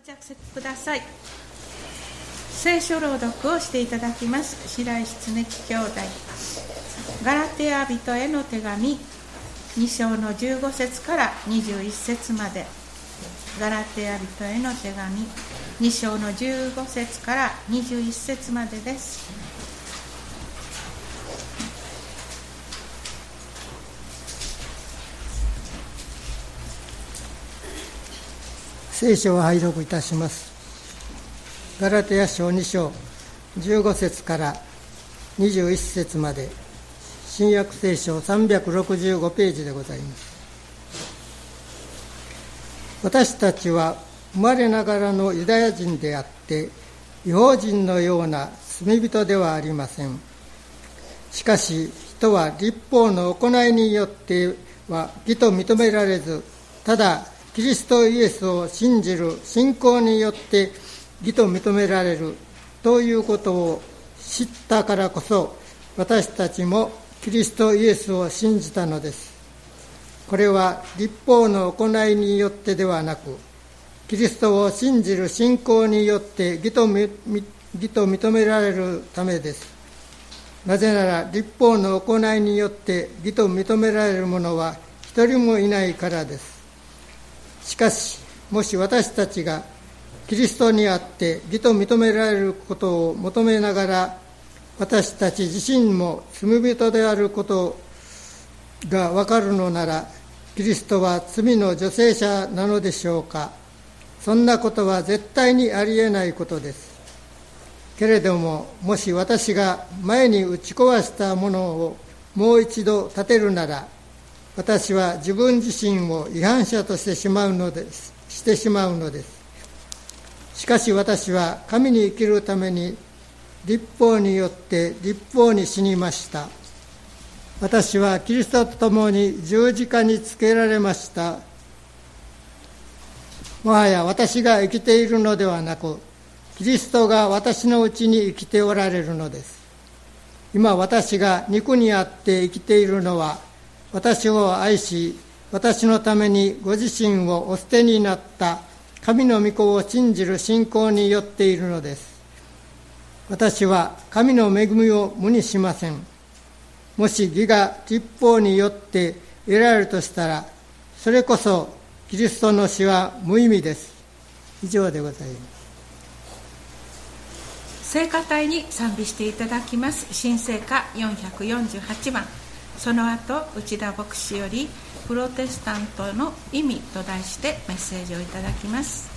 ご着席ください。聖書朗読をしていただきます。白石恒樹兄弟。ガラテヤ人への手紙。2章の15節から21節まで。ガラテヤ人への手紙。2章の15節から21節までです。聖書を拝読いたします。ガラテヤ書2章15節から21節まで新約聖書365ページでございます。私たちは生まれながらのユダヤ人であって違法人のような罪人ではありません。しかし人は立法の行いによっては義と認められずただキリストイエスを信じる信仰によって義と認められるということを知ったからこそ私たちもキリストイエスを信じたのです。これは立法の行いによってではなくキリストを信じる信仰によって義と義と認められるためです。なぜなら立法の行いによって義と認められる者は一人もいないからです。しかしもし私たちがキリストにあって義と認められることを求めながら私たち自身も罪人であることが分かるのならキリストは罪の女性者なのでしょうか。そんなことは絶対にありえないことです。けれどももし私が前に打ち壊したものをもう一度建てるなら私は自分自身を違反者としてしまうのです。してしまうのです。しかし私は神に生きるために立法によって立法に死にました。私はキリストと共に十字架につけられました。もはや私が生きているのではなくキリストが私のうちに生きておられるのです。今私が肉にあって生きているのは私を愛し私のためにご自身をお捨てになった神の御子を信じる信仰によっているのです。私は神の恵みを無にしません。もし義が立法によって得られるとしたらそれこそキリストの死は無意味です。以上でございます。聖歌隊に賛美していただきます。新聖歌448番。その後内田牧師より「プロテスタントの意味」と題してメッセージをいただきます。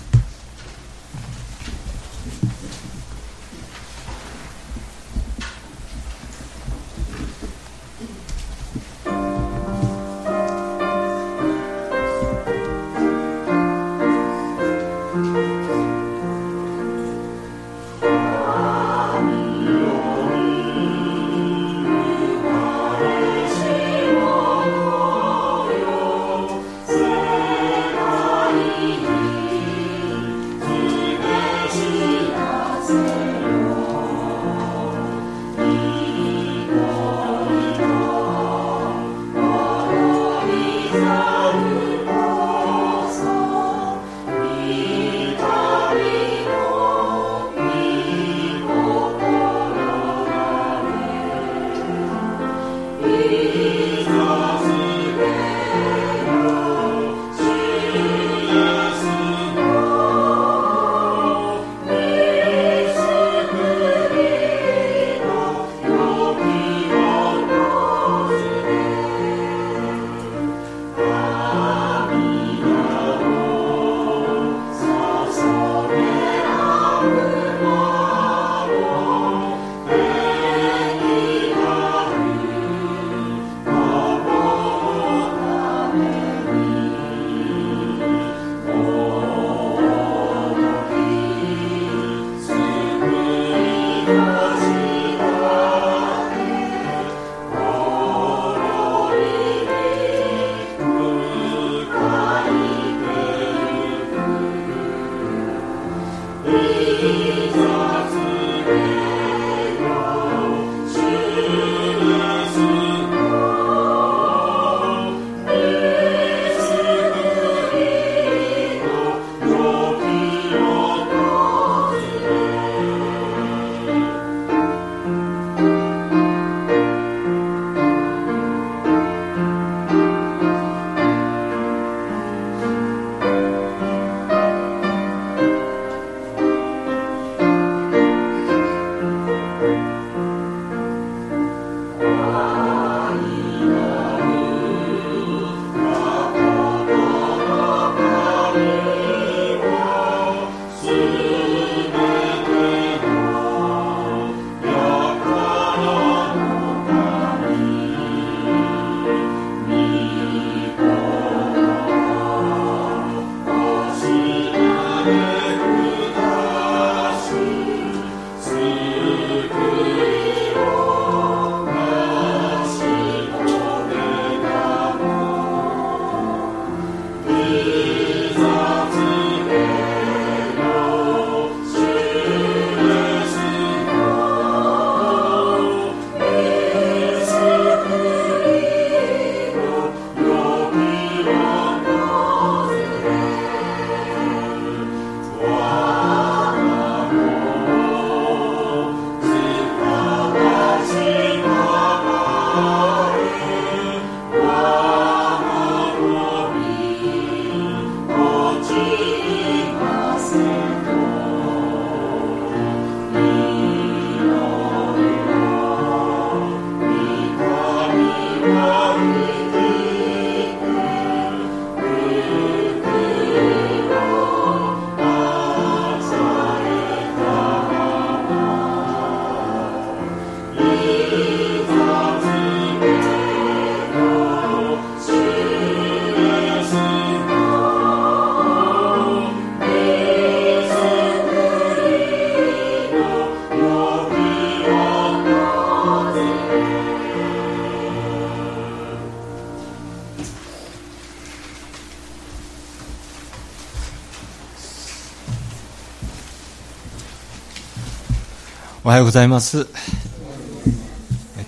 はようございます。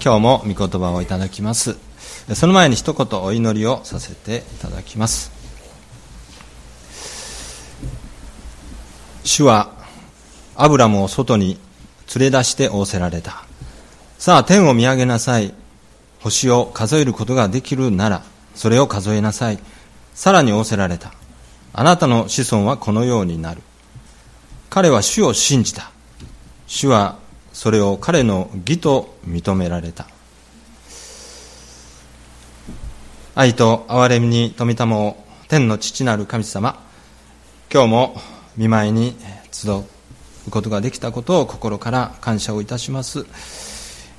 今日も御言葉をいただきます。その前に一言お祈りをさせていただきます。主はアブラムを外に連れ出して仰せられた。さあ天を見上げなさい。星を数えることができるならそれを数えなさい。さらに仰せられた。あなたの子孫はこのようになる。彼は主を信じた。主はそれを彼の義と認められた。愛と憐れみに富玉を天の父なる神様。今日も見舞いに集うことができたことを心から感謝をいたします。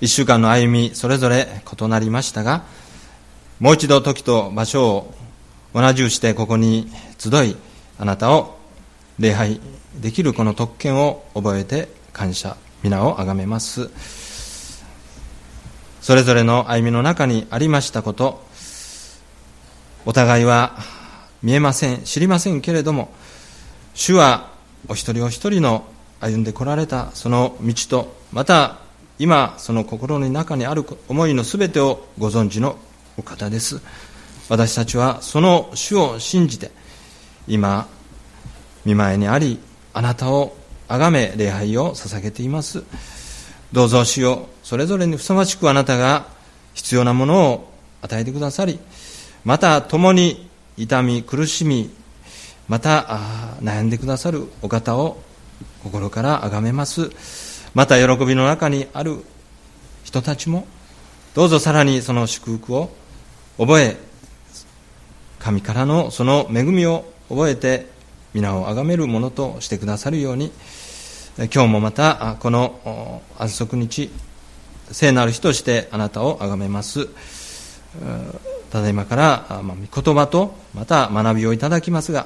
一週間の歩みそれぞれ異なりましたがもう一度時と場所を同じうしてここに集いあなたを礼拝できるこの特権を覚えて感謝皆をあがめます。それぞれの歩みの中にありましたことお互いは見えません知りませんけれども主はお一人お一人の歩んでこられたその道とまた今その心の中にある思いのすべてをご存知のお方です。私たちはその主を信じて今見舞いにありあなたを崇め礼拝を捧げています。どうぞ主よそれぞれにふさわしくあなたが必要なものを与えてくださりまた共に痛み苦しみまた悩んでくださるお方を心から崇めます。また喜びの中にある人たちもどうぞさらにその祝福を覚え神からのその恵みを覚えて皆を崇めるものとしてくださるように今日もまたこの安息日聖なる日としてあなたを崇めます。ただいまから御言葉とまた学びをいただきますが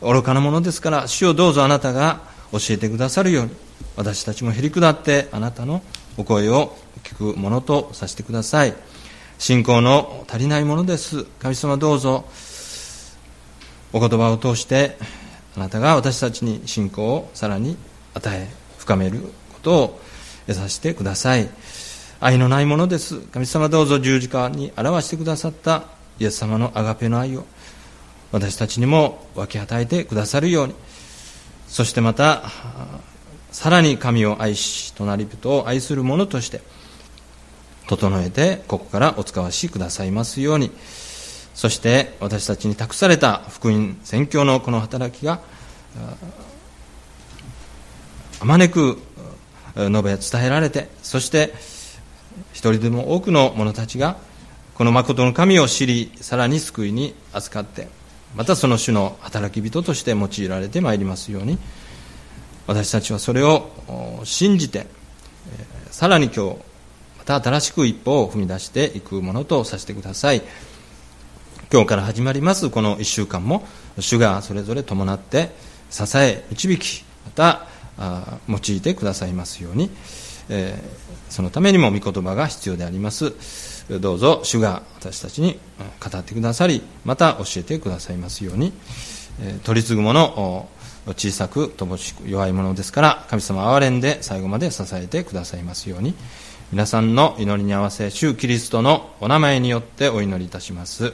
愚かなものですから主をどうぞあなたが教えてくださるように私たちもへり下ってあなたのお声を聞くものとさせてください。信仰の足りないものです。神様どうぞお言葉を通してあなたが私たちに信仰をさらに与え深めることを得させてください。愛のないものです。神様どうぞ十字架に表してくださった。イエス様のアガペの愛を。私たちにも分け与えてくださるように。そしてまたさらに神を愛し隣人を愛する者として整えてここからお使わしくださいますように。そして私たちに託された福音宣教のこの働きがあまねく述べ伝えられてそして一人でも多くの者たちがこの誠の神を知りさらに救いに預かってまたその種の働き人として用いられてまいりますように私たちはそれを信じてさらに今日また新しく一歩を踏み出していくものとさせてください。今日から始まりますこの1週間も主がそれぞれ伴って支え導きまた用いてくださいますように、えー、そのためにも御言葉が必要であります。どうぞ主が私たちに語ってくださりまた教えてくださいますように、え、取り継ぐもの小さく乏しく弱いものですから神様憐れんで最後まで支えてくださいますように。皆さんの祈りに合わせ主キリストのお名前によってお祈りいたします。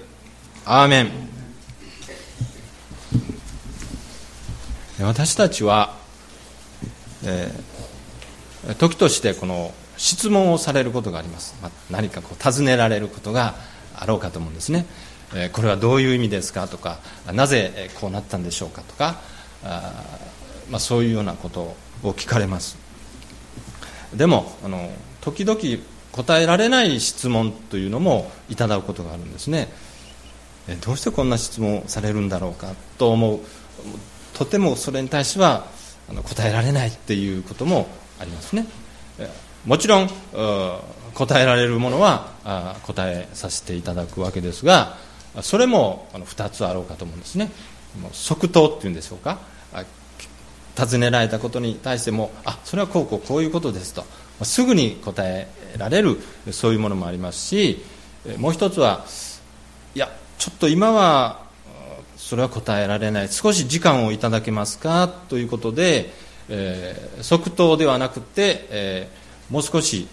アーメン。私たちはえー、時としてこの質問をされることがあります、まあ、何かこう尋ねられることがあろうかと思うんですね、えー、これはどういう意味ですかとかなぜこうなったんでしょうかとかあ、まあ、そういうようなことを聞かれます。でもあの時々答えられない質問というのもいただくことがあるんですね。どうしてこんな質問をされるんだろうかと思う。とてもそれに対してはあの答えられないっていうこともありますね。もちろん答えられるものは答えさせていただくわけですがそれも2つあろうかと思うんですね。即答っていうんでしょうか。尋ねられたことに対してもあそれはこうこうこういうことですと。すぐに答えられるそういうものもありますしもう一つはいやちょっと今はそれは答えられない。少し時間をいただけますか？ということでえー、即答ではなくて、えー、もう少し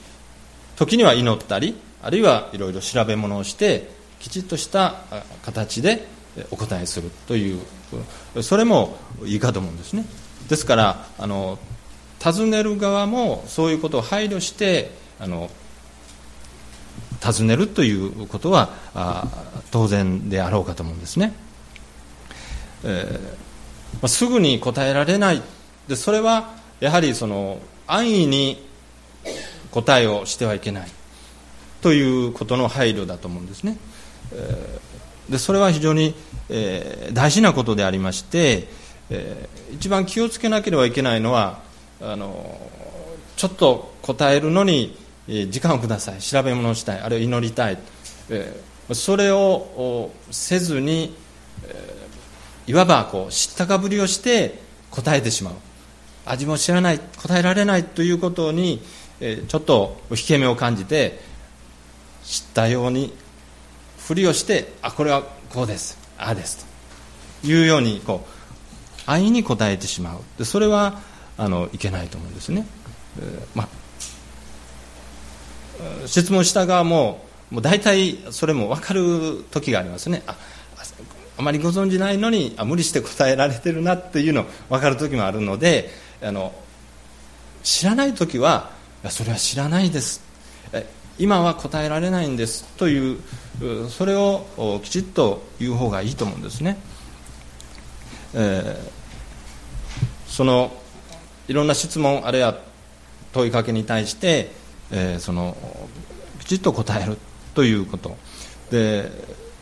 時には祈ったりあるいはいろいろ調べ物をしてきちっとした形でお答えするというそれもいいかと思うんですね。ですからあの尋ねる側もそういうことを配慮してあの尋ねるということは当然であろうかと思うんですね、えーまあ、すぐに答えられない。でそれはやはりその安易に答えをしてはいけない。ということの配慮だと思うんですね、えー、でそれは非常に、えー、大事なことでありまして、えー、一番気をつけなければいけないのはあのちょっと答えるのに時間をください。調べ物をしたい。あるいは祈りたい、えそれをせずに、いわばこう知ったかぶりをして答えてしまう。味も知らない答えられないということに、ちょっと引け目を感じて知ったようにふりをしてあこれはこうです。ああです。というようにこう安易に答えてしまう。でそれはあのいけないと思うんですね、えー、まあ質問した側ももう大体それも分かる時がありますね。ああまりご存じないのにあ無理して答えられてるなっていうの分かる時もあるのであの知らない時はそれは知らないです。今は答えられないんですというそれをきちっと言う方がいいと思うんですね、えー、そのいろんな質問あるいは問いかけに対してえー、そのきちっと答えるということ。で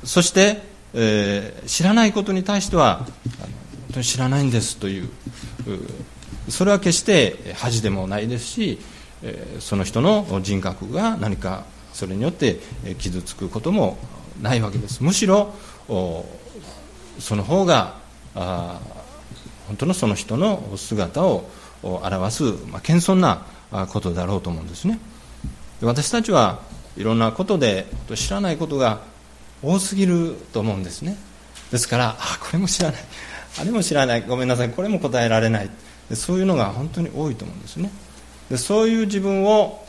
そして、えー、知らないことに対しては本当に知らないんですというそれは決して恥でもないですし、えー、その人の人格が何かそれによって傷つくこともないわけですむしろその方があ本当のその人の姿を表す、まあ、謙遜なことだろうと思うんですね。私たちはいろんなことで知らないことが多すぎると思うんですね。ですからあこれも知らない。あれも知らない。ごめんなさい。これも答えられない。でそういうのが本当に多いと思うんですね。でそういう自分を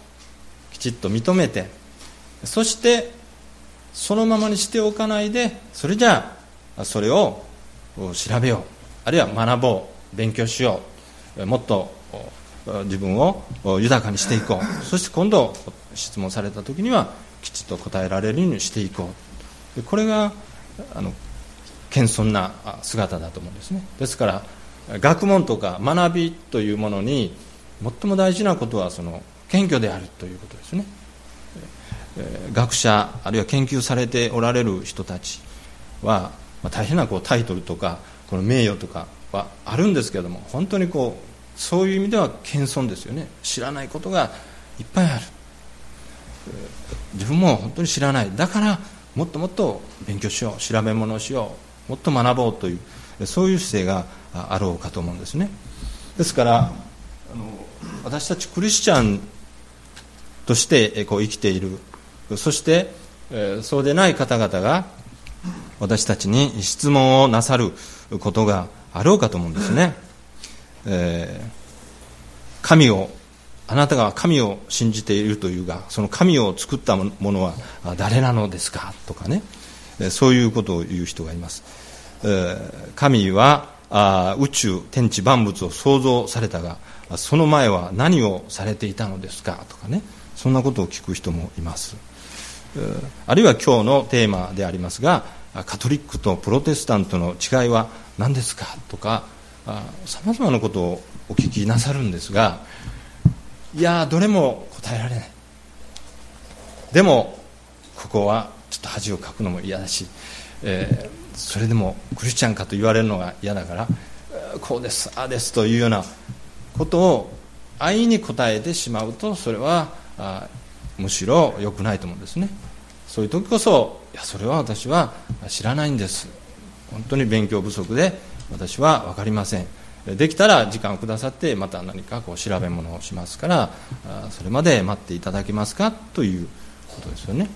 きちっと認めてそしてそのままにしておかないでそれじゃあそれを調べよう。あるいは学ぼう。勉強しよう。もっと自分を豊かにしていこう。そして今度質問された時にはきちっと答えられるようにしていこう。でこれがあの謙遜な姿だと思うんですね。ですから学問とか学びというものに最も大事なことはその謙虚であるということですね。学者あるいは研究されておられる人たちは、まあ、大変なこうタイトルとかこの名誉とかはあるんですけども本当にこうそういう意味では謙遜ですよね。知らないことがいっぱいある。自分も本当に知らない。だからもっともっと勉強しよう調べ物をしようもっと学ぼうというそういう姿勢があろうかと思うんですね。ですからあの私たちクリスチャンとしてこう生きている。そしてそうでない方々が私たちに質問をなさることがあろうかと思うんですね。えー、神をあなたが神を信じているというがその神を作ったものは誰なのですか？とかね。そういうことを言う人がいます、神は宇宙天地万物を創造されたがその前は何をされていたのですか？とかね。そんなことを聞く人もいます、あるいは今日のテーマでありますがカトリックとプロテスタントの違いは何ですか？とかさまざまなことをお聞きなさるんですがいやどれも答えられない。でもここはちょっと恥をかくのも嫌だし、えー、それでもクリスチャンかと言われるのが嫌だからこうですああですというようなことを安易に答えてしまうとそれはあむしろ良くないと思うんですね。そういう時こそいやそれは私は知らないんです。本当に勉強不足で私は分かりません。できたら時間をくださってまた何かこう調べ物をしますからそれまで待っていただけますかということですよね、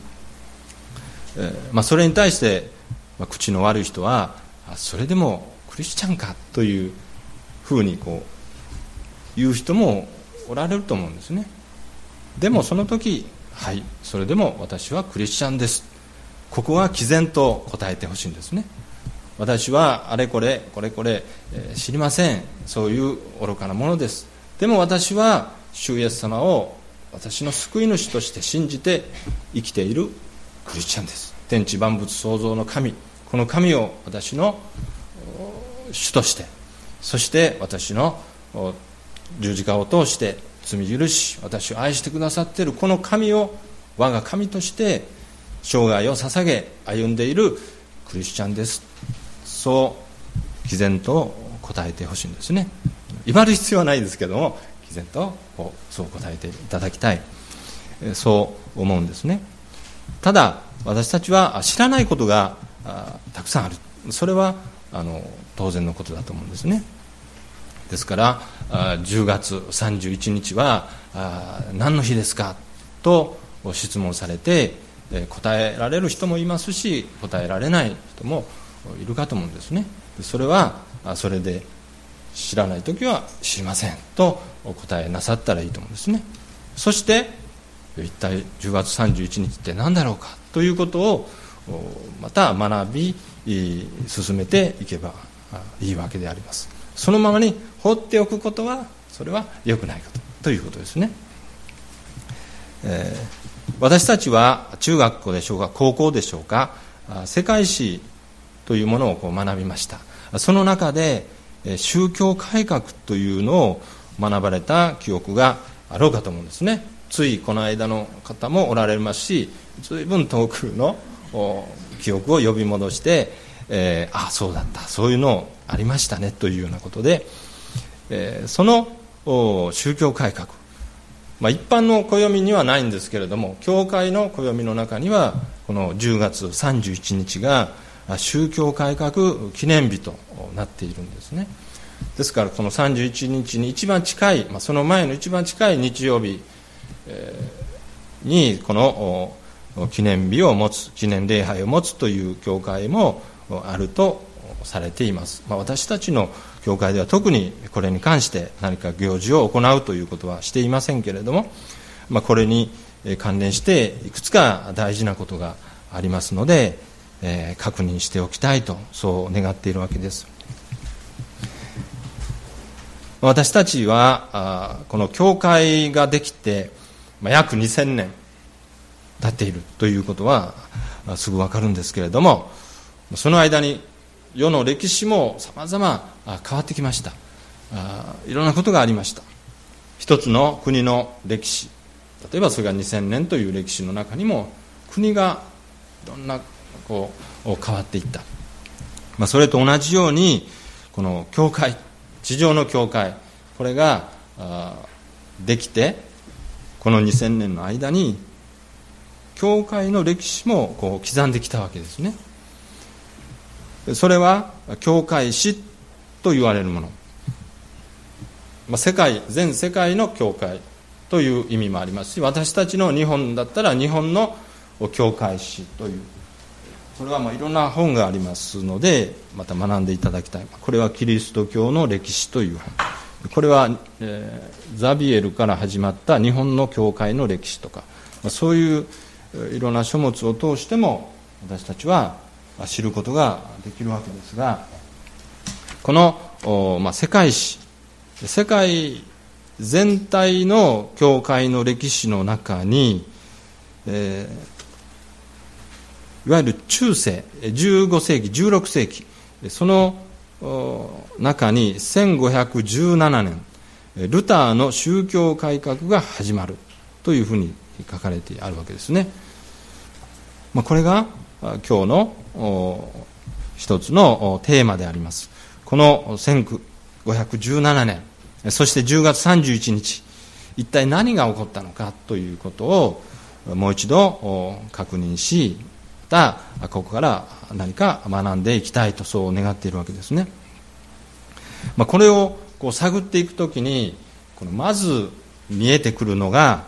えー、まあ、それに対して、まあ、口の悪い人はそれでもクリスチャンかというふうにこう言う人もおられると思うんですね。でもその時はいそれでも私はクリスチャンです。ここは毅然と答えてほしいんですね私はあれこれこれこれ、知りません。そういう愚かなものです。でも私は主イエス様を私の救い主として信じて生きているクリスチャンです。天地万物創造の神。この神を私の主としてそして私の十字架を通して罪許し私を愛してくださっているこの神を我が神として生涯を捧げ歩んでいるクリスチャンです。そう毅然と答えてほしいんですね。威張る必要はないですけども毅然とそう答えていただきたい。そう思うんですね。ただ私たちは知らないことがたくさんある。それはあの当然のことだと思うんですね。ですから10月31日は何の日ですか？と質問されて答えられる人もいますし答えられない人もいるかと思うんですね。それはそれで知らない時は知りませんとお答えなさったらいいと思うんですね。そして一体10月31日って何だろうかということをまた学び進めていけばいいわけであります。そのままに放っておくことはそれは良くないことということですね、えー、私たちは中学校でしょうか高校でしょうか世界史というものをこう学びました。その中で宗教改革というのを学ばれた記憶があろうかと思うんですね。ついこの間の方もおられますし随分遠くの記憶を呼び戻して、えー、あそうだった。そういうのありましたねというようなことで、えー、その宗教改革、まあ、一般の暦にはないんですけれども教会の暦の中にはこの10月31日が宗教改革記念日となっているんですね。ですからこの31日に一番近い、まあ、その前の一番近い日曜日、にこの記念日を持つ記念礼拝を持つという教会もあるとされています、まあ、私たちの教会では特にこれに関して何か行事を行うということはしていませんけれども、まあ、これに関連していくつか大事なことがありますので、えー、確認しておきたいとそう願っているわけです。私たちはあこの教会ができて約2000年経っているということはすぐ分かるんですけれどもその間に世の歴史もさまざま変わってきました。いろんなことがありました。一つの国の歴史。例えばそれが2000年という歴史の中にも国がいろんなこう変わっていった、まあ、それと同じようにこの教会地上の教会これができてこの2000年の間に教会の歴史もこう刻んできたわけですね。それは教会史と言われるもの、まあ、世界全世界の教会という意味もありますし私たちの日本だったら日本の教会史というそれはまあいろんな本がありますのでまた学んでいただきたい。これはキリスト教の歴史という本。これは、えー、ザビエルから始まった日本の教会の歴史とか、まあ、そういういろんな書物を通しても私たちは知ることができるわけですがこの、まあ、世界史世界全体の教会の歴史の中に、えー、いわゆる中世15世紀16世紀その中に1517年ルターの宗教改革が始まるというふうに書かれてあるわけですね、まあ、これが今日の一つのテーマであります。この1517年そして10月31日一体何が起こったのかということをもう一度確認したここから何か学んでいきたいとそう願っているわけですね、まあ、これをこう探っていくときにこのまず見えてくるのが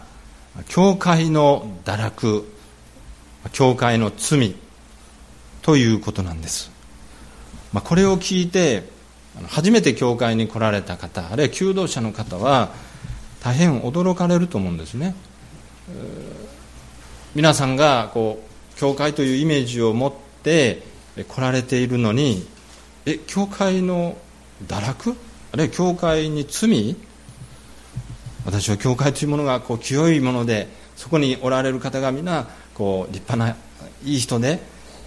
教会の堕落教会の罪ということなんです、まあ、これを聞いて初めて教会に来られた方あるいは求道者の方は大変驚かれると思うんですね。皆さんがこう教会というイメージを持って来られているのにえ教会の堕落？あるいは教会に罪？私は教会というものがこう清いものでそこにおられる方が皆こう立派ないい人で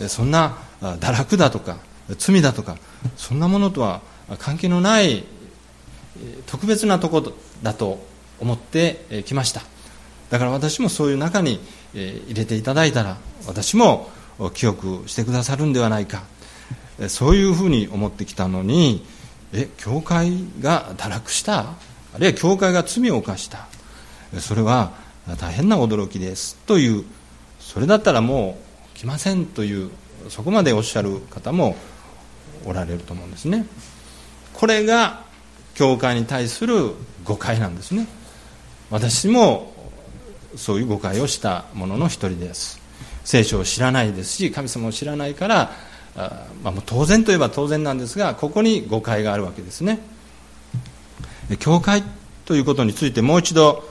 そんな堕落だとか罪だとかそんなものとは関係のない特別なところだと思ってきました。だから私もそういう中に入れていただいたら私も記憶してくださるんではないか。そういうふうに思ってきたのにえ教会が堕落したあるいは教会が罪を犯したそれは大変な驚きです。というそれだったらもう来ませんというそこまでおっしゃる方もおられると思うんですね。これが教会に対する誤解なんですね。私もそういう誤解をしたものの一人です。聖書を知らないですし神様を知らないからあ、まあ、当然といえば当然なんですがここに誤解があるわけですね。教会ということについてもう一度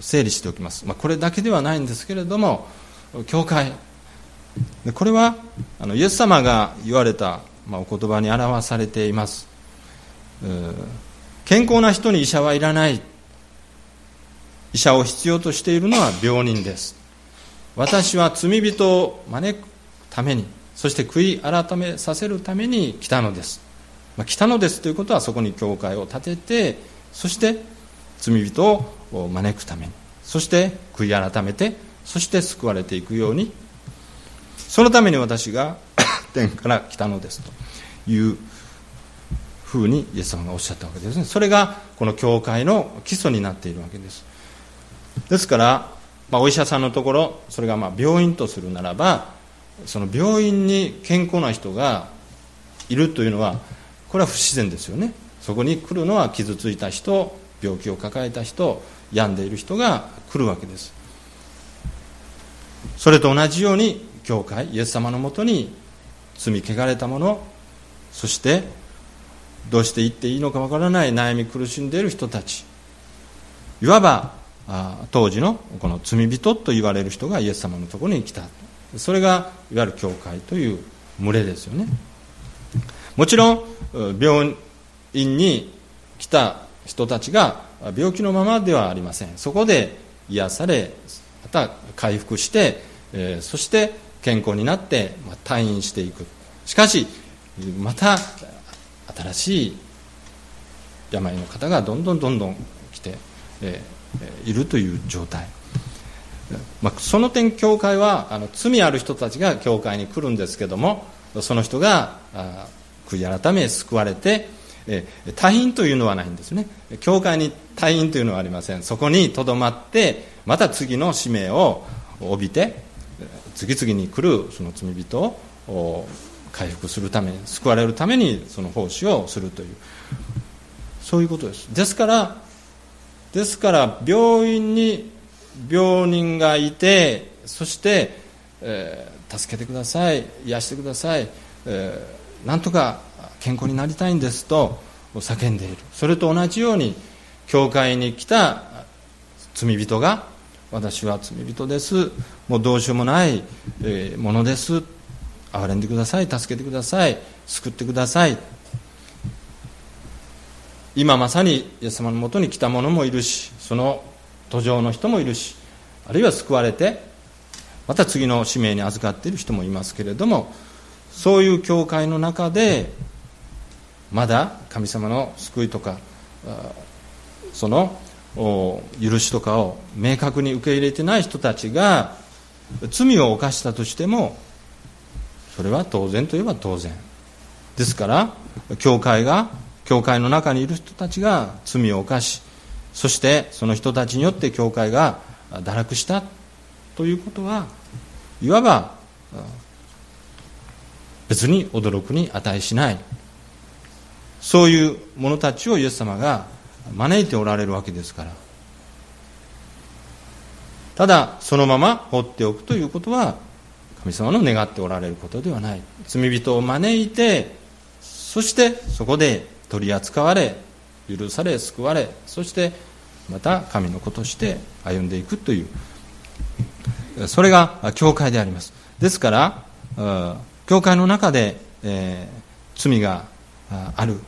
整理しておきます、まあ、これだけではないんですけれども教会。これはあのイエス様が言われた、まあ、お言葉に表されています。健康な人に医者はいらない。医者を必要としているのは病人です。私は罪人を招くためにそして悔い改めさせるために来たのです、まあ、来たのですということはそこに教会を建ててそして罪人を招くためにそして悔い改めてそして救われていくようにそのために私が 天から来たのですというふうにイエス様がおっしゃったわけですね。それがこの教会の基礎になっているわけです。ですから、まあ、お医者さんのところそれがまあ病院とするならばその病院に健康な人がいるというのはこれは不自然ですよね。そこに来るのは傷ついた人病気を抱えた人病んでいる人が来るわけです。それと同じように教会イエス様のもとに罪汚れた者そしてどうして言っていいのかわからない悩み苦しんでいる人たち。いわば当時のこの罪人と言われる人がイエス様のところに来た。それがいわゆる教会という群れですよね。もちろん病院に来た人たちが病気のままではありません。そこで癒されまた回復して、えそして健康になって、ま退院していく。しかしまた新しい病の方がどんどんどんどん来て、えいるという状態、まあ、その点教会はあの罪ある人たちが教会に来るんですけどもその人が悔い改め救われてえ退院というのはないんですね。教会に退院というのはありません。そこにとどまってまた次の使命を帯びて次々に来るその罪人を回復するために救われるためにその奉仕をするという。そういうことです。ですからですから病院に病人がいてそして、えー、助けてください癒してください、えー、なんとか健康になりたいんですと叫んでいる。それと同じように教会に来た罪人が私は罪人です。もうどうしようもないものです。憐れんでください助けてください救ってください。今まさにイエス様のもとに来た者もいるしその途上の人もいるしあるいは救われてまた次の使命に預かっている人もいますけれどもそういう教会の中でまだ神様の救いとかその許しとかを明確に受け入れてない人たちが罪を犯したとしてもそれは当然といえば当然。ですから教会が教会の中にいる人たちが罪を犯しそしてその人たちによって教会が堕落したということはいわば別に驚くに値しない。そういう者たちをイエス様が招いておられるわけですから。ただそのまま放っておくということは神様の願っておられることではない。罪人を招いてそしてそこで取り扱われ許され救われそしてまた神の子として歩んでいくというそれが教会であります。ですから教会の中で、えー、罪がある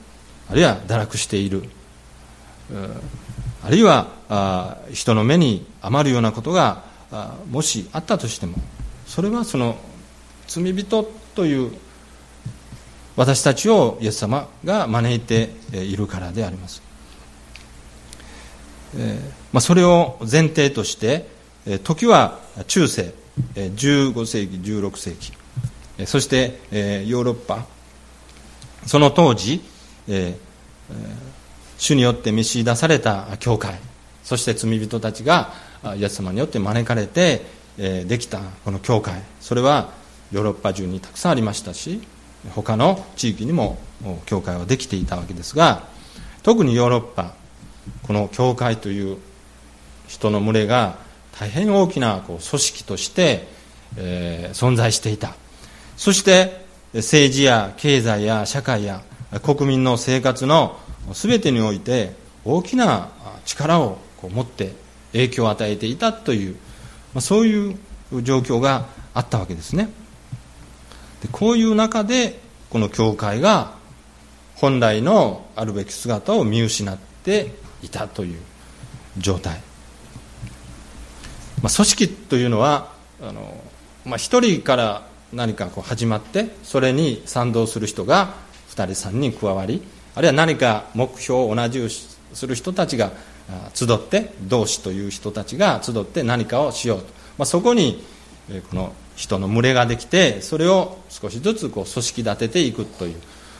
あるいは堕落しているあるいは人の目に余るようなことがもしあったとしてもそれはその罪人という私たちをイエス様が招いているからであります、まあ、それを前提として時は中世15世紀16世紀そしてヨーロッパその当時、主によって召し出された教会そして罪人たちがイエス様によって招かれてできたこの教会それはヨーロッパ中にたくさんありましたし他の地域にも教会はできていたわけですが特にヨーロッパこの教会という人の群れが大変大きなこう組織として、えー、存在していた。そして政治や経済や社会や国民の生活の全てにおいて大きな力を持って影響を与えていたというまそういう状況があったわけですね。でこういう中でこの教会が本来のあるべき姿を見失っていたという状態、まあ、組織というのはあの、まあ、1人から何かこう始まってそれに賛同する人が2人3人加わりあるいは何か目標を同じする人たちが集って同志という人たちが集って何かをしようと、まあ、そこにこの人の群れができてそれを少しずつこう組織立てていくという、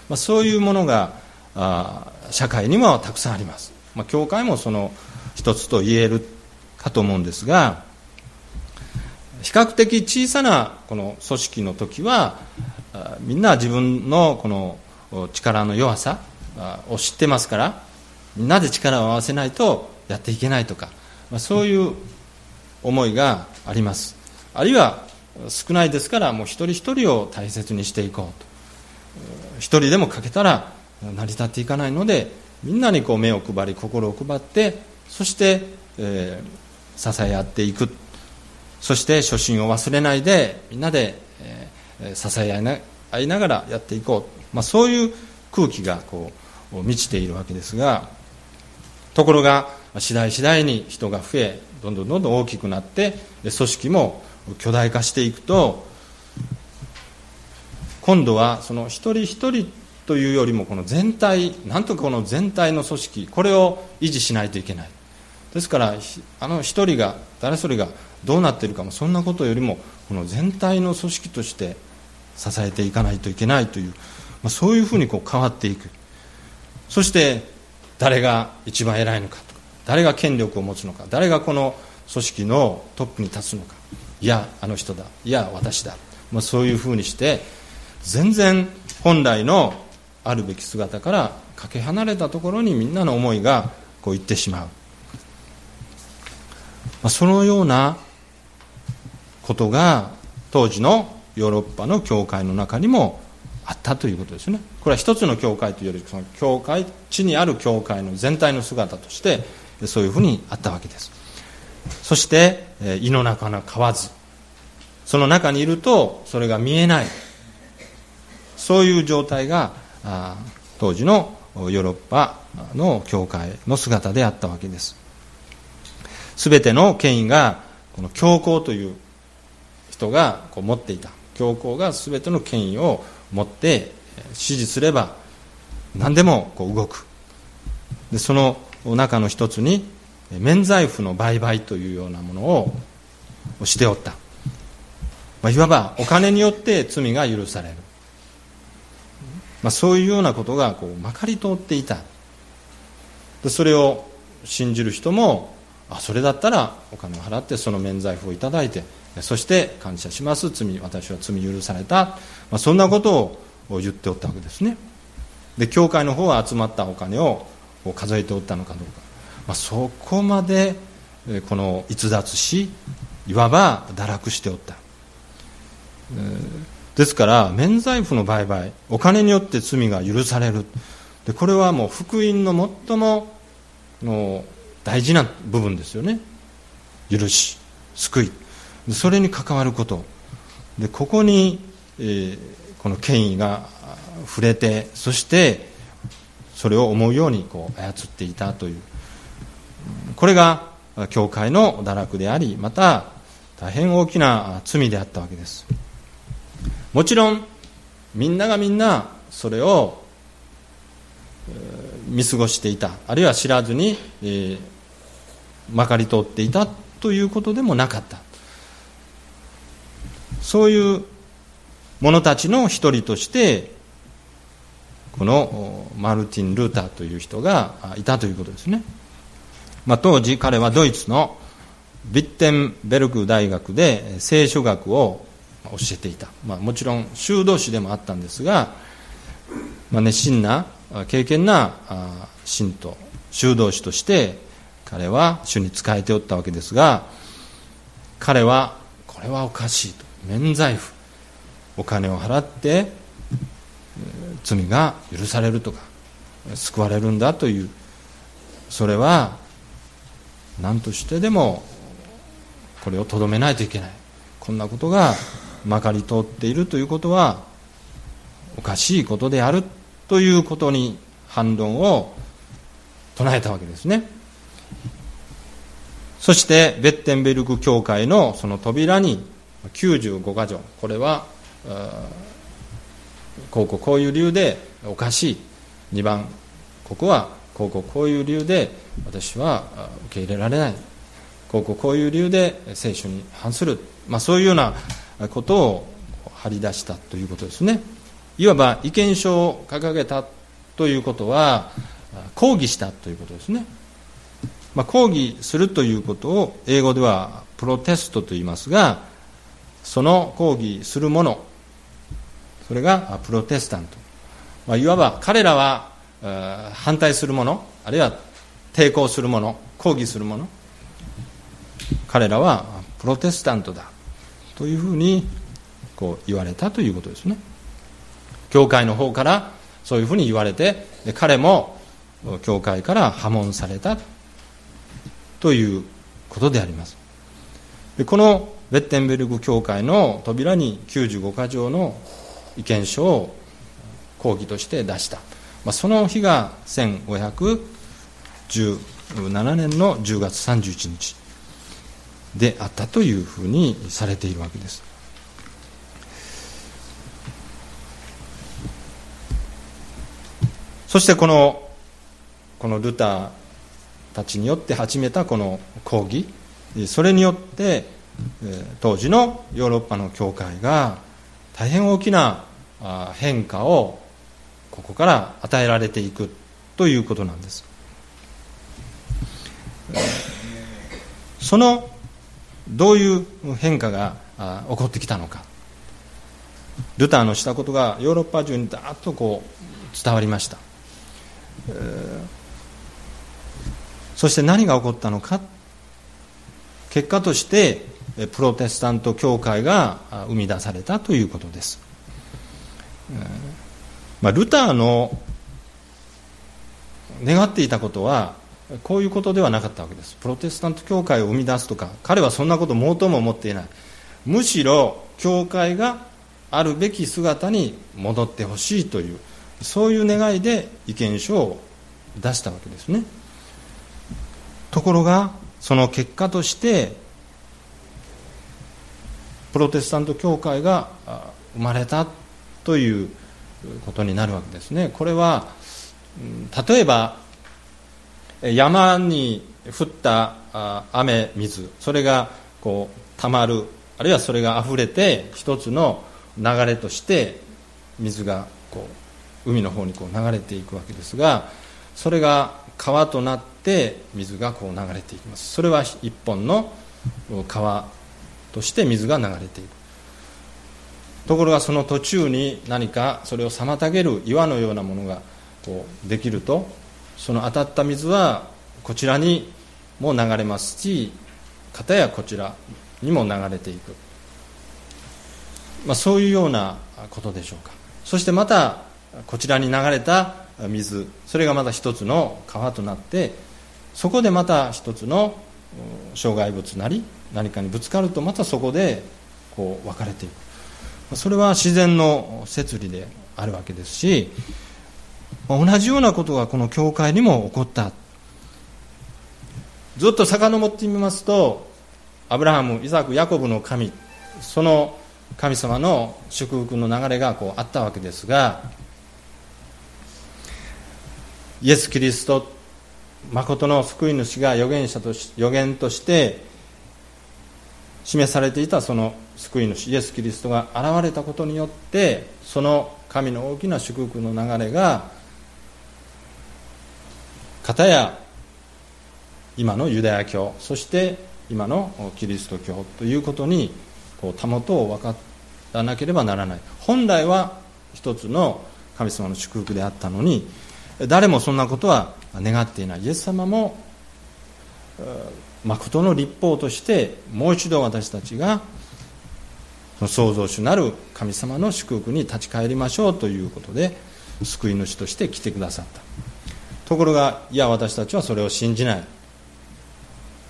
まあ、そういうものがあ社会にもたくさんあります、まあ、教会もその一つと言えるかと思うんですが比較的小さなこの組織の時はみんな自分のこの力の弱さを知ってますからみんなで力を合わせないとやっていけないとか、まあ、そういう思いがあります。あるいは少ないですからもう一人一人を大切にしていこうと。一人でも欠けたら成り立っていかないのでみんなにこう目を配り心を配ってそして、えー、支え合っていく。そして初心を忘れないでみんなで、えー、支え合いな合いながらやっていこう、まあ、そういう空気がこう満ちているわけですがところが次第次第に人が増えどんどんどんどん大きくなって組織も巨大化していくと今度はその一人一人というよりもこの全体なんとかこの全体の組織これを維持しないといけない。ですからあの一人が誰それがどうなっているかもそんなことよりもこの全体の組織として支えていかないといけないという、まあ、そういうふうにこう変わっていく。そして誰が一番偉いのかとか誰が権力を持つのか誰がこの組織のトップに立つのか。いやあの人だ。いや私だ、まあ、そういうふうにして全然本来のあるべき姿からかけ離れたところにみんなの思いがこう行ってしまう、まあ、そのようなことが当時のヨーロッパの教会の中にもあったということですね。これは一つの教会というよりその教会地にある教会の全体の姿としてそういうふうにあったわけです。そして胃の中の蛙。その中にいるとそれが見えない。そういう状態が当時のヨーロッパの教会の姿であったわけです。全ての権威がこの教皇という人がこう持っていた。教皇が全ての権威を持って指示すれば何でもこう動く。でその中の一つに免罪符の売買というようなものをしておった、まあ、いわばお金によって罪が許される、まあ、そういうようなことがこうまかり通っていた。それを信じる人もあそれだったらお金を払ってその免罪符をいただいてそして感謝します罪私は罪許された、まあ、そんなことを言っておったわけですね。で教会の方は集まったお金を数えておったのかどうか、まあ、そこまでこの逸脱しいわば堕落しておった。でですから免罪符の売買お金によって罪が許される。でこれはもう福音の最もの大事な部分ですよね。許し救い。それに関わること。でここに、えー、この権威が触れてそしてそれを思うようにこう操っていたという。これが教会の堕落でありまた大変大きな罪であったわけです。もちろんみんながみんなそれを見過ごしていたあるいは知らずに、えー、まかり通っていたということでもなかった。そういう者たちの一人としてこのマルティン・ルーターという人がいたということですね、まあ、当時彼はドイツのビッテンベルク大学で聖書学を教えていた、まあ、もちろん修道士でもあったんですが、まあ、熱心な敬虔な信徒修道士として彼は主に仕えておったわけですが彼はこれはおかしいと。免罪符。お金を払って罪が許されるとか救われるんだというそれは何としてでもこれをとどめないといけない。こんなことがまかり通っているということはおかしいことであるということに反論を唱えたわけですね。そしてベッテンベルク教会のその扉に95箇条。これはこうこうこういう理由でおかしい。2番ここはこうこうこういう理由で私は受け入れられない。こうこうこういう理由で聖書に反する、まあ、そういうようなことを張り出したということですね。いわば意見書を掲げたということは抗議したということですね、まあ、抗議するということを英語ではプロテストと言いますがその抗議する者それがプロテスタント、まあ、いわば彼らは反対する者あるいは抵抗する者抗議する者彼らはプロテスタントだというふうにこう言われたということですね。教会の方からそういうふうに言われて彼も教会から破門されたということであります。でこのベッテンベルグ教会の扉に95箇条の意見書を講義として出した、まあ、その日が1517年の10月31日であったというふうにされているわけです。そしてこのこのルターたちによって始めたこの講義それによって当時のヨーロッパの教会が大変大きな変化をここから与えられていくということなんです。そのどういう変化が起こってきたのか。ルターのしたことがヨーロッパ中にダーッとこう伝わりました、そして何が起こったのか。結果としてプロテスタント教会が生み出されたということです、まあ、ルターの願っていたことはこういうことではなかったわけです。プロテスタント教会を生み出すとか彼はそんなこと毛頭も思っていない。むしろ教会があるべき姿に戻ってほしいというそういう願いで意見書を出したわけですね。ところがその結果としてプロテスタント教会が生まれたということになるわけですね。これは例えば山に降った雨水それがこうたまるあるいはそれがあふれて一つの流れとして水がこう海の方にこう流れていくわけですがそれが川となって水がこう流れていきます。それは一本の川として水が流れていく。ところがその途中に何かそれを妨げる岩のようなものがこうできるとその当たった水はこちらにも流れますし片やこちらにも流れていく。まあ、そういうようなことでしょうか。そしてまたこちらに流れた水。それがまた一つの川となってそこでまた一つの障害物なり何かにぶつかるとまたそこでこう分かれていく。それは自然の摂理であるわけですし同じようなことがこの教会にも起こった。ずっと遡ってみますとアブラハムイザクヤコブの神その神様の祝福の流れがこうあったわけですがイエス・キリスト誠の救い主が預言者とし預言として示されていたその救い主イエス・キリストが現れたことによってその神の大きな祝福の流れが片や今のユダヤ教そして今のキリスト教ということにこうたもとを分からなければならない。本来は一つの神様の祝福であったのに誰もそんなことは願っていない。イエス様も誠の立法としてもう一度私たちが創造主なる神様の祝福に立ち返りましょうということで救い主として来てくださった。ところがいや私たちはそれを信じない。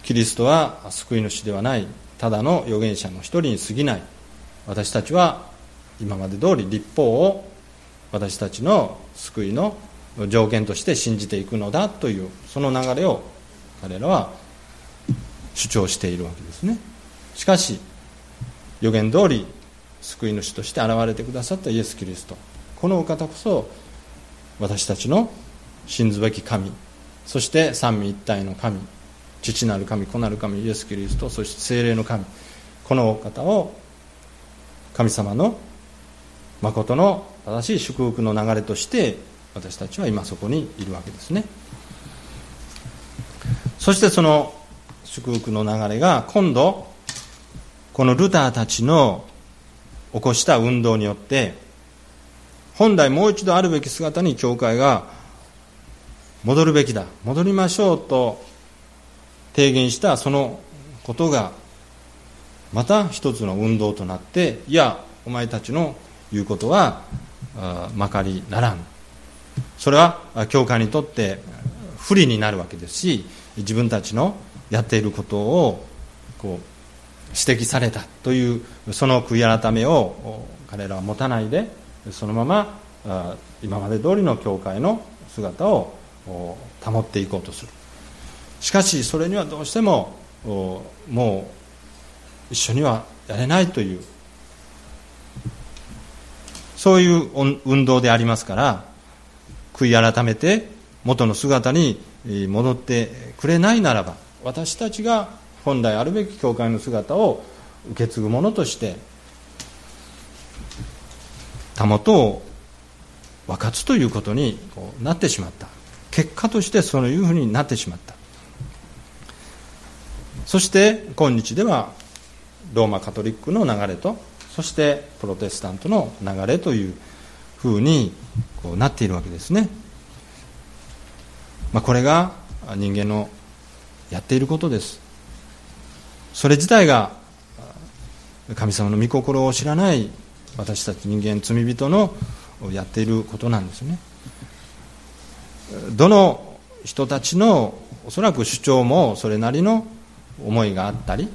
キリストは救い主ではない。ただの預言者の一人に過ぎない。私たちは今まで通り立法を私たちの救いの条件として信じていくのだというその流れを彼らは主張しているわけですね。しかし予言通り救い主として現れてくださったイエス・キリスト。このお方こそ私たちの信ずべき神。そして三位一体の神。父なる神子なる神イエス・キリスト。そして精霊の神。このお方を神様の誠の正しい祝福の流れとして私たちは今そこにいるわけですね。そしてその祝福の流れが今度このルターたちの起こした運動によって本来もう一度あるべき姿に教会が戻るべきだ戻りましょうと提言したそのことがまた一つの運動となっていやお前たちの言うことはまかりならん。それは教会にとって不利になるわけですし自分たちのやっていることをこう指摘されたというその悔い改めを彼らは持たないでそのまま今まで通りの教会の姿を保っていこうとする。しかしそれにはどうしてももう一緒にはやれないというそういう運動でありますから悔い改めて元の姿に戻ってくれないならば私たちが本来あるべき教会の姿を受け継ぐものとしてたもとを分かつということになってしまった。結果としてそういうふうになってしまった。そして今日ではローマカトリックの流れとそしてプロテスタントの流れというふうにこうなっているわけですね、まあ、これが人間のやっていることです。それ自体が神様の御心を知らない私たち人間罪人のやっていることなんですね。どの人たちのおそらく主張もそれなりの思いがあったり、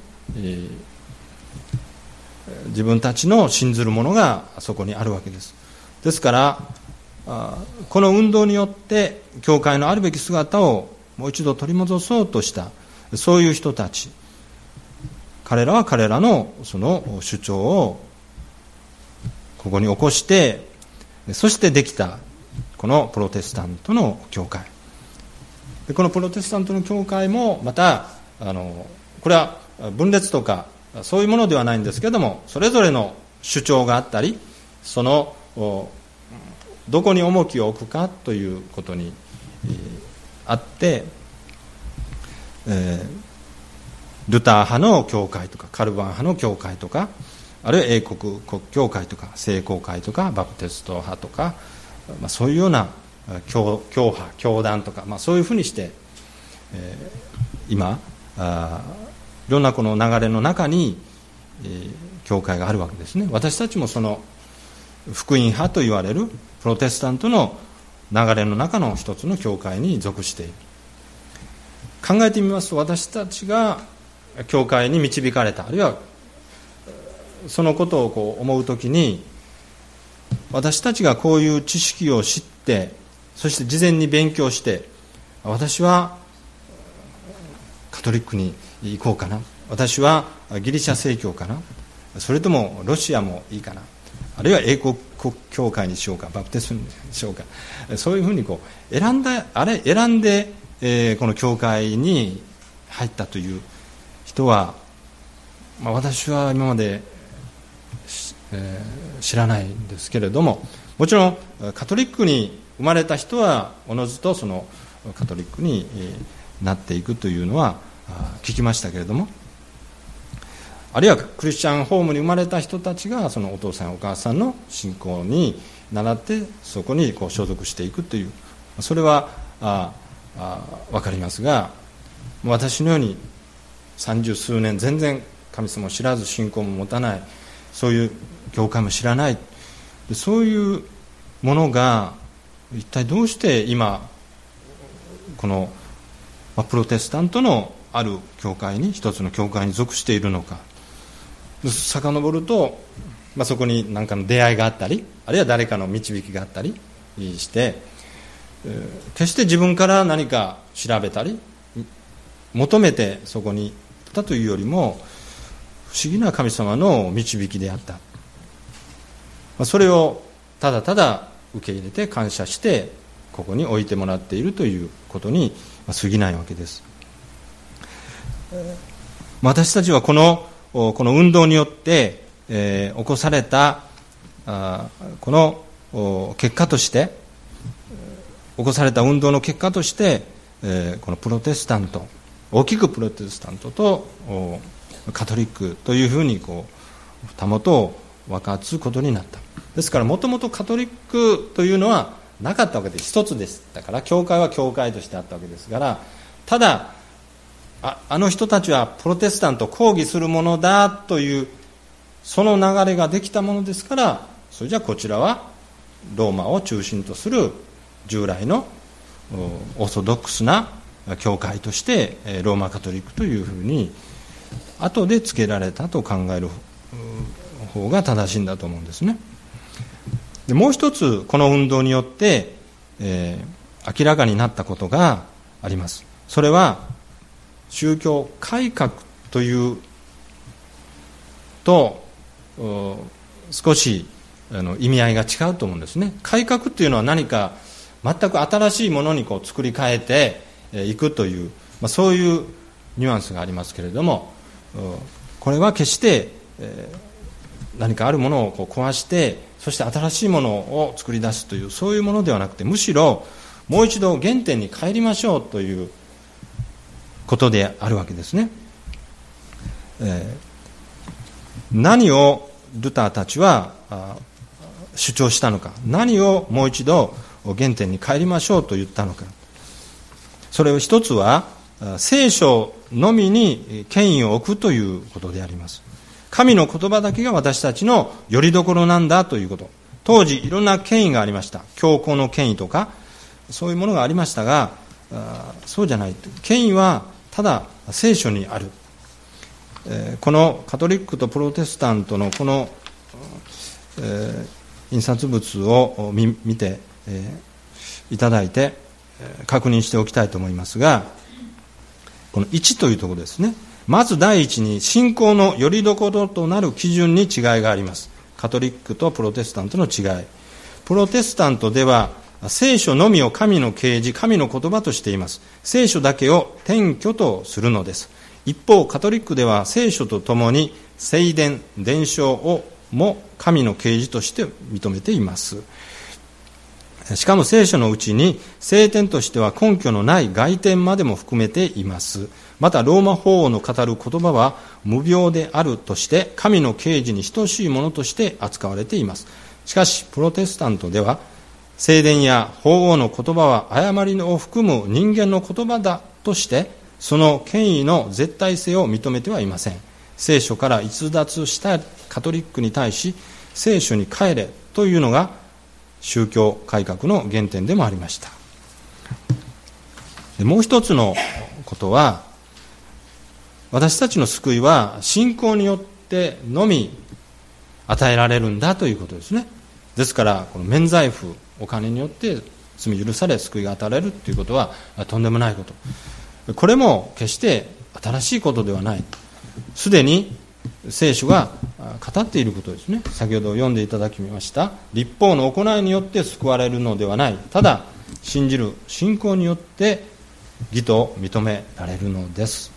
自分たちの信ずるものがそこにあるわけです。ですからこの運動によって教会のあるべき姿をもう一度取り戻そうとしたそういう人たち。彼らは彼らのその主張をここに起こしてそしてできたこのプロテスタントの教会。でこのプロテスタントの教会もまたあのこれは分裂とかそういうものではないんですけどもそれぞれの主張があったりそのどこに重きを置くかということにあって、えー、ルター派の教会とかカルバン派の教会とかあるいは英国国教会とか聖公会とかバプテスト派とか、まあ、そういうような教教派教団とか、まあ、そういうふうにして、えー、今あいろんなこの流れの中に、えー、教会があるわけですね。私たちもその福音派と言われるプロテスタントの流れの中の一つの教会に属している。考えてみますと私たちが教会に導かれた。あるいはそのことをこう思う時に私たちがこういう知識を知ってそして事前に勉強して私はカトリックに行こうかな。私はギリシャ正教かな。それともロシアもいいかな。あるいは英国教会にしようか。バプテスにしようか。そういうふうにこう選んだあれ選んで、えー、この教会に入ったという人は、まあ、私は今まで、えー、知らないんですけれどももちろんカトリックに生まれた人はおのずとそのカトリックになっていくというのは聞きましたけれどもあるいはクリスチャンホームに生まれた人たちがそのお父さんお母さんの信仰に倣ってそこにこう所属していくというそれはああ分かりますが私のように三十数年全然神様を知らず信仰も持たない。そういう教会も知らない。そういうものが一体どうして今このプロテスタントのある教会に一つの教会に属しているのか。遡ると、まあ、そこに何かの出会いがあったりあるいは誰かの導きがあったりして決して自分から何か調べたり求めてそこにったというよりも不思議な神様の導きであった。それをただただ受け入れて感謝してここに置いてもらっているということに過ぎないわけです。私たちはこのこの運動によって、えー、起こされたあこの結果として起こされた運動の結果として、えー、このプロテスタント大きくプロテスタントとカトリックというふうにこうたもとを分かつことになった。ですからもともとカトリックというのはなかったわけです。一つですだから教会は教会としてあったわけですからただああの人たちはプロテスタント抗議するものだというその流れができたものですからそれじゃあこちらはローマを中心とする従来のオーソドックスな教会としてローマカトリックというふうに後で付けられたと考える方が正しいんだと思うんですね。でもう一つこの運動によって、えー、明らかになったことがあります。それは宗教改革というと少しあの意味合いが違うと思うんですね。改革っていうのは何か全く新しいものにこう作り変えていくという、まあ、そういうニュアンスがありますけれどもこれは決して、何かあるものをこう壊してそして新しいものを作り出すというそういうものではなくてむしろもう一度原点に帰りましょうということであるわけですね、え、何をルターたちは主張したのか。何をもう一度原点に帰りましょうと言ったのか。それを一つは聖書のみに権威を置くということであります。神の言葉だけが私たちの拠り所なんだということ。当時いろんな権威がありました。教皇の権威とかそういうものがありましたがそうじゃない。権威はただ聖書にある。このカトリックとプロテスタントのこの、印刷物を見て、いただいて確認しておきたいと思いますがこの1というところですね。まず第一に信仰のよりどころとなる基準に違いがあります。カトリックとプロテスタントの違い。プロテスタントでは聖書のみを神の啓示神の言葉としています。聖書だけを天拠とするのです。一方カトリックでは聖書とともに聖伝伝承をも神の啓示として認めています。しかも聖書のうちに聖典としては根拠のない外典までも含めています。またローマ法王の語る言葉は無病であるとして神の啓示に等しいものとして扱われています。しかしプロテスタントでは聖典や法王の言葉は誤りを含む人間の言葉だとしてその権威の絶対性を認めてはいません。聖書から逸脱したカトリックに対し聖書に帰れというのが宗教改革の原点でもありました。もう一つのことは私たちの救いは信仰によってのみ与えられるんだということですね。ですからこの免罪符お金によって罪許され救いが与えられるということはとんでもないこと。これも決して新しいことではない。すでに聖書が語っていることですね。先ほど読んでいただきました。立法の行いによって救われるのではない。ただ信じる信仰によって義と認められるのです。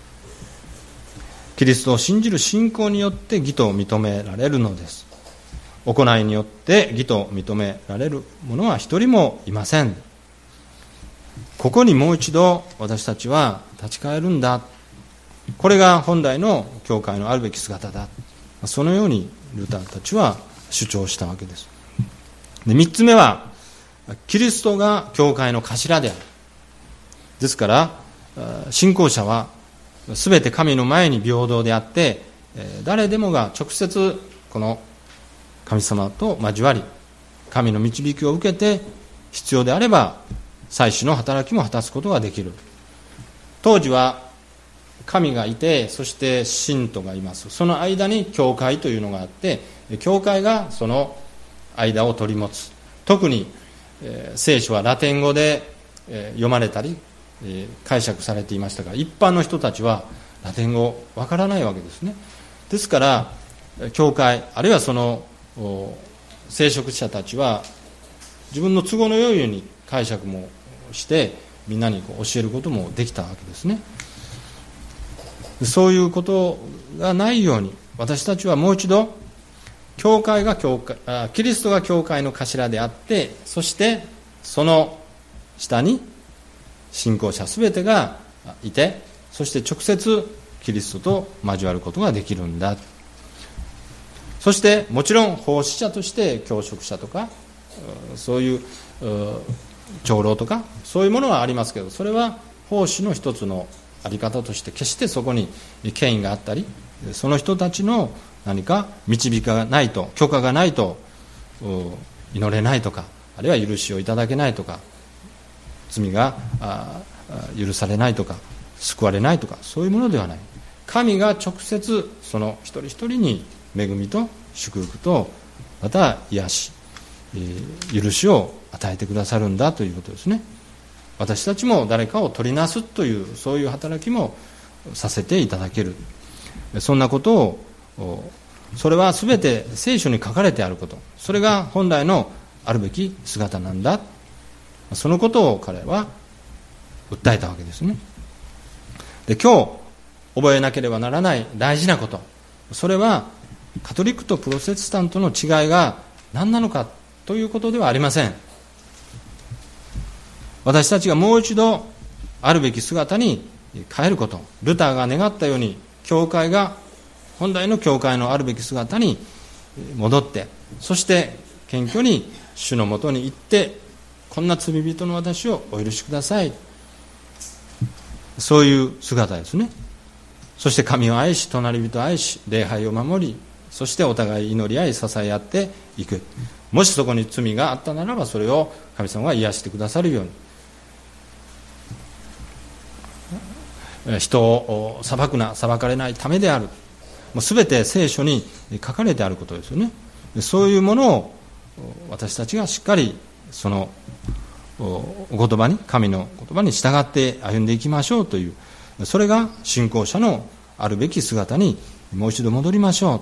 キリストを信じる信仰によって義と認められるのです。行いによって義と認められる者は一人もいません。ここにもう一度私たちは立ち返るんだ。これが本来の教会のあるべき姿だ。そのようにルターたちは主張したわけです。で3つ目はキリストが教会の頭である。ですから信仰者は全て神の前に平等であって誰でもが直接この神様と交わり神の導きを受けて必要であれば祭祀の働きも果たすことができる。当時は神がいてそして信徒がいます。その間に教会というのがあって教会がその間を取り持つ。特に、えー、聖書はラテン語で、えー、読まれたり、えー、解釈されていましたが一般の人たちはラテン語わからないわけですね。ですから教会あるいはその聖職者たちは自分の都合のよいように解釈もしてみんなに教えることもできたわけですね。そういうことがないように私たちはもう一度教会が教会キリストが教会の頭であってそしてその下に信仰者全てがいてそして直接キリストと交わることができるんだそしてもちろん奉仕者として教職者とかそういう長老とかそういうものはありますけどそれは奉仕の一つのあり方として決してそこに権威があったりその人たちの何か導きがないと許可がないと祈れないとかあるいは許しをいただけないとか罪が許されないとか救われないとかそういうものではない神が直接その一人一人に恵みと祝福とまた癒し許しを与えてくださるんだということですね。私たちも誰かを取りなすというそういう働きもさせていただける。そんなことをそれは全て聖書に書かれてあること。それが本来のあるべき姿なんだ。そのことを彼は訴えたわけですね。で今日覚えなければならない大事なこと。それはカトリックとプロテスタントの違いが何なのかということではありません。私たちがもう一度あるべき姿に変えること。ルターが願ったように教会が本来の教会のあるべき姿に戻ってそして謙虚に主のもとに行ってこんな罪人の私をお許しください。そういう姿ですね。そして神を愛し隣人を愛し礼拝を守りそしてお互い祈り合い支え合っていく。もしそこに罪があったならばそれを神様が癒してくださるように。人を裁くな裁かれないためである。もう全て聖書に書かれてあることですよね。そういうものを私たちがしっかりそのお言葉に神の言葉に従って歩んでいきましょうというそれが信仰者のあるべき姿にもう一度戻りましょう。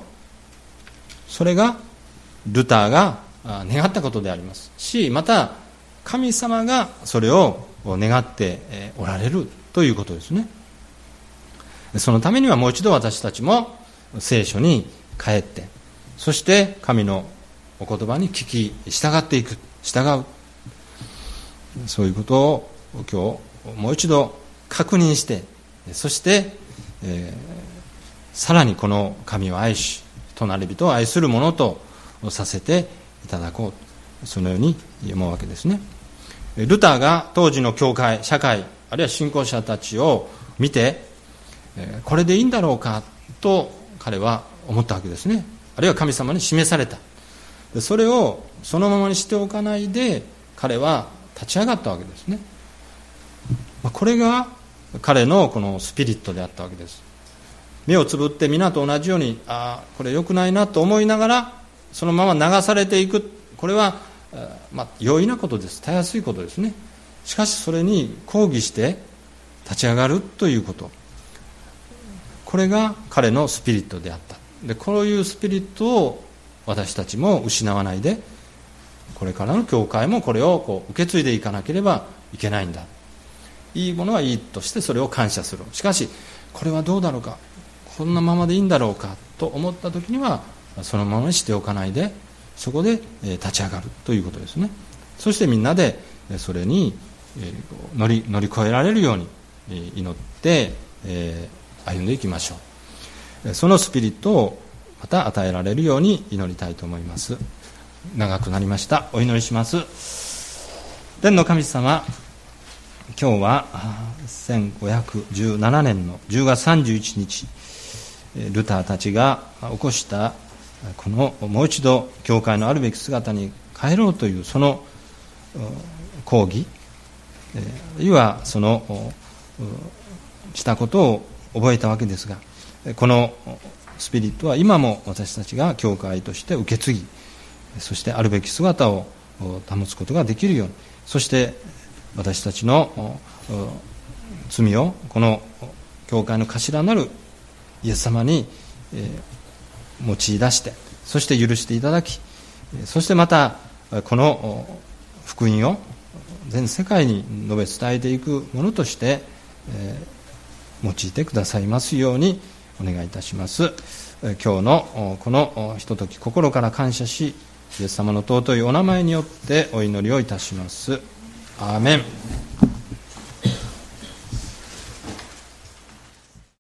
それがルターが願ったことであります。しまた神様がそれを願っておられるということですね。そのためにはもう一度私たちも聖書に帰ってそして神のお言葉に聞き従っていく従う。そういうことを今日もう一度確認してそして、えー、さらにこの神を愛し隣人を愛するものとさせていただこう。そのように思うわけですね。ルターが当時の教会社会あるいは信仰者たちを見てこれでいいんだろうかと彼は思ったわけですね。あるいは神様に示された。それをそのままにしておかないで彼は立ち上がったわけですね。これが彼のこのスピリットであったわけです。目をつぶって皆と同じようにああこれ良くないなと思いながらそのまま流されていく。これは、まあ、容易なことです。たやすいことですね。しかしそれに抗議して立ち上がるということ。これが彼のスピリットであった。でこういうスピリットを私たちも失わないでこれからの教会もこれをこう受け継いでいかなければいけないんだ。いいものはいいとしてそれを感謝する。しかしこれはどうだろうか。こんなままでいいんだろうか。と思った時にはそのままにしておかないでそこで立ち上がる。ということですね。そしてみんなでそれに乗り乗り越えられるように祈って歩んでいきましょう。そのスピリットをまた与えられるように祈りたいと思います。長くなりました。お祈りします。天の神様今日は1517年の10月31日ルターたちが起こしたこのもう一度教会のあるべき姿に変えろというその抗議あるいはそのしたことを覚えたわけですがこのスピリットは今も私たちが教会として受け継ぎそしてあるべき姿を保つことができるようにそして私たちの罪をこの教会の頭なるイエス様に用い出してそして許していただきそしてまたこの福音を全世界に述べ伝えていくものとしてえ、用いてくださいますようにお願いいたします。今日のこのひととき心から感謝しイエス様の尊いお名前によってお祈りをいたします。アーメン。